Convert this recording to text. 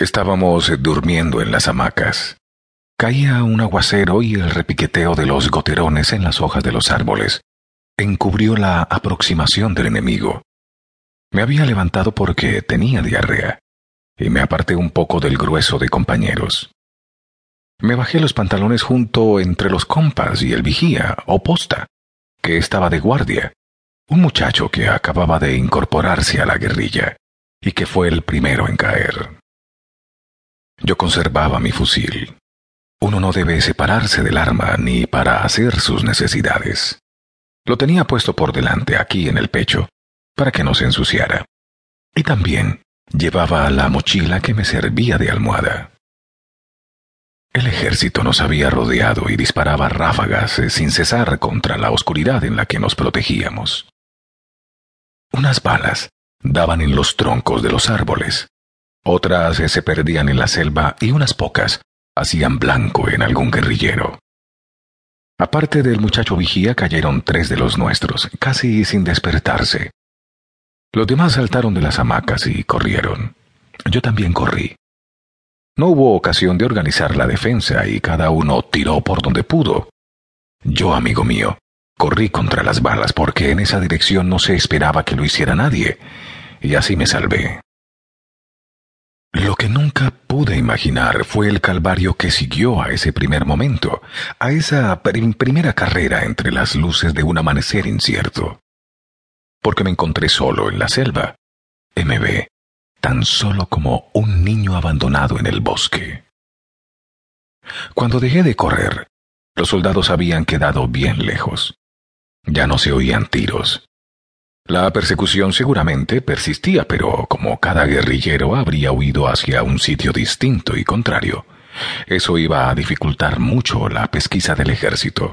Estábamos durmiendo en las hamacas. Caía un aguacero y el repiqueteo de los goterones en las hojas de los árboles encubrió la aproximación del enemigo. Me había levantado porque tenía diarrea y me aparté un poco del grueso de compañeros. Me bajé los pantalones junto entre los compas y el vigía o posta, que estaba de guardia, un muchacho que acababa de incorporarse a la guerrilla y que fue el primero en caer. Yo conservaba mi fusil. Uno no debe separarse del arma ni para hacer sus necesidades. Lo tenía puesto por delante, aquí en el pecho, para que no se ensuciara. Y también llevaba la mochila que me servía de almohada. El ejército nos había rodeado y disparaba ráfagas eh, sin cesar contra la oscuridad en la que nos protegíamos. Unas balas daban en los troncos de los árboles, otras se perdían en la selva y unas pocas hacían blanco en algún guerrillero. Aparte del muchacho vigía cayeron tres de los nuestros, casi sin despertarse. Los demás saltaron de las hamacas y corrieron. Yo también corrí. No hubo ocasión de organizar la defensa y cada uno tiró por donde pudo. Yo, amigo mío, corrí contra las balas porque en esa dirección no se esperaba que lo hiciera nadie, y así me salvé. Lo que nunca pude imaginar fue el calvario que siguió a ese primer momento, a esa primera carrera entre las luces de un amanecer incierto. Porque me encontré solo en la selva, MB, tan solo como un niño abandonado en el bosque. Cuando dejé de correr, los soldados habían quedado bien lejos. Ya no se oían tiros, la persecución seguramente persistía, pero como cada guerrillero habría huido hacia un sitio distinto y contrario, eso iba a dificultar mucho la pesquisa del ejército.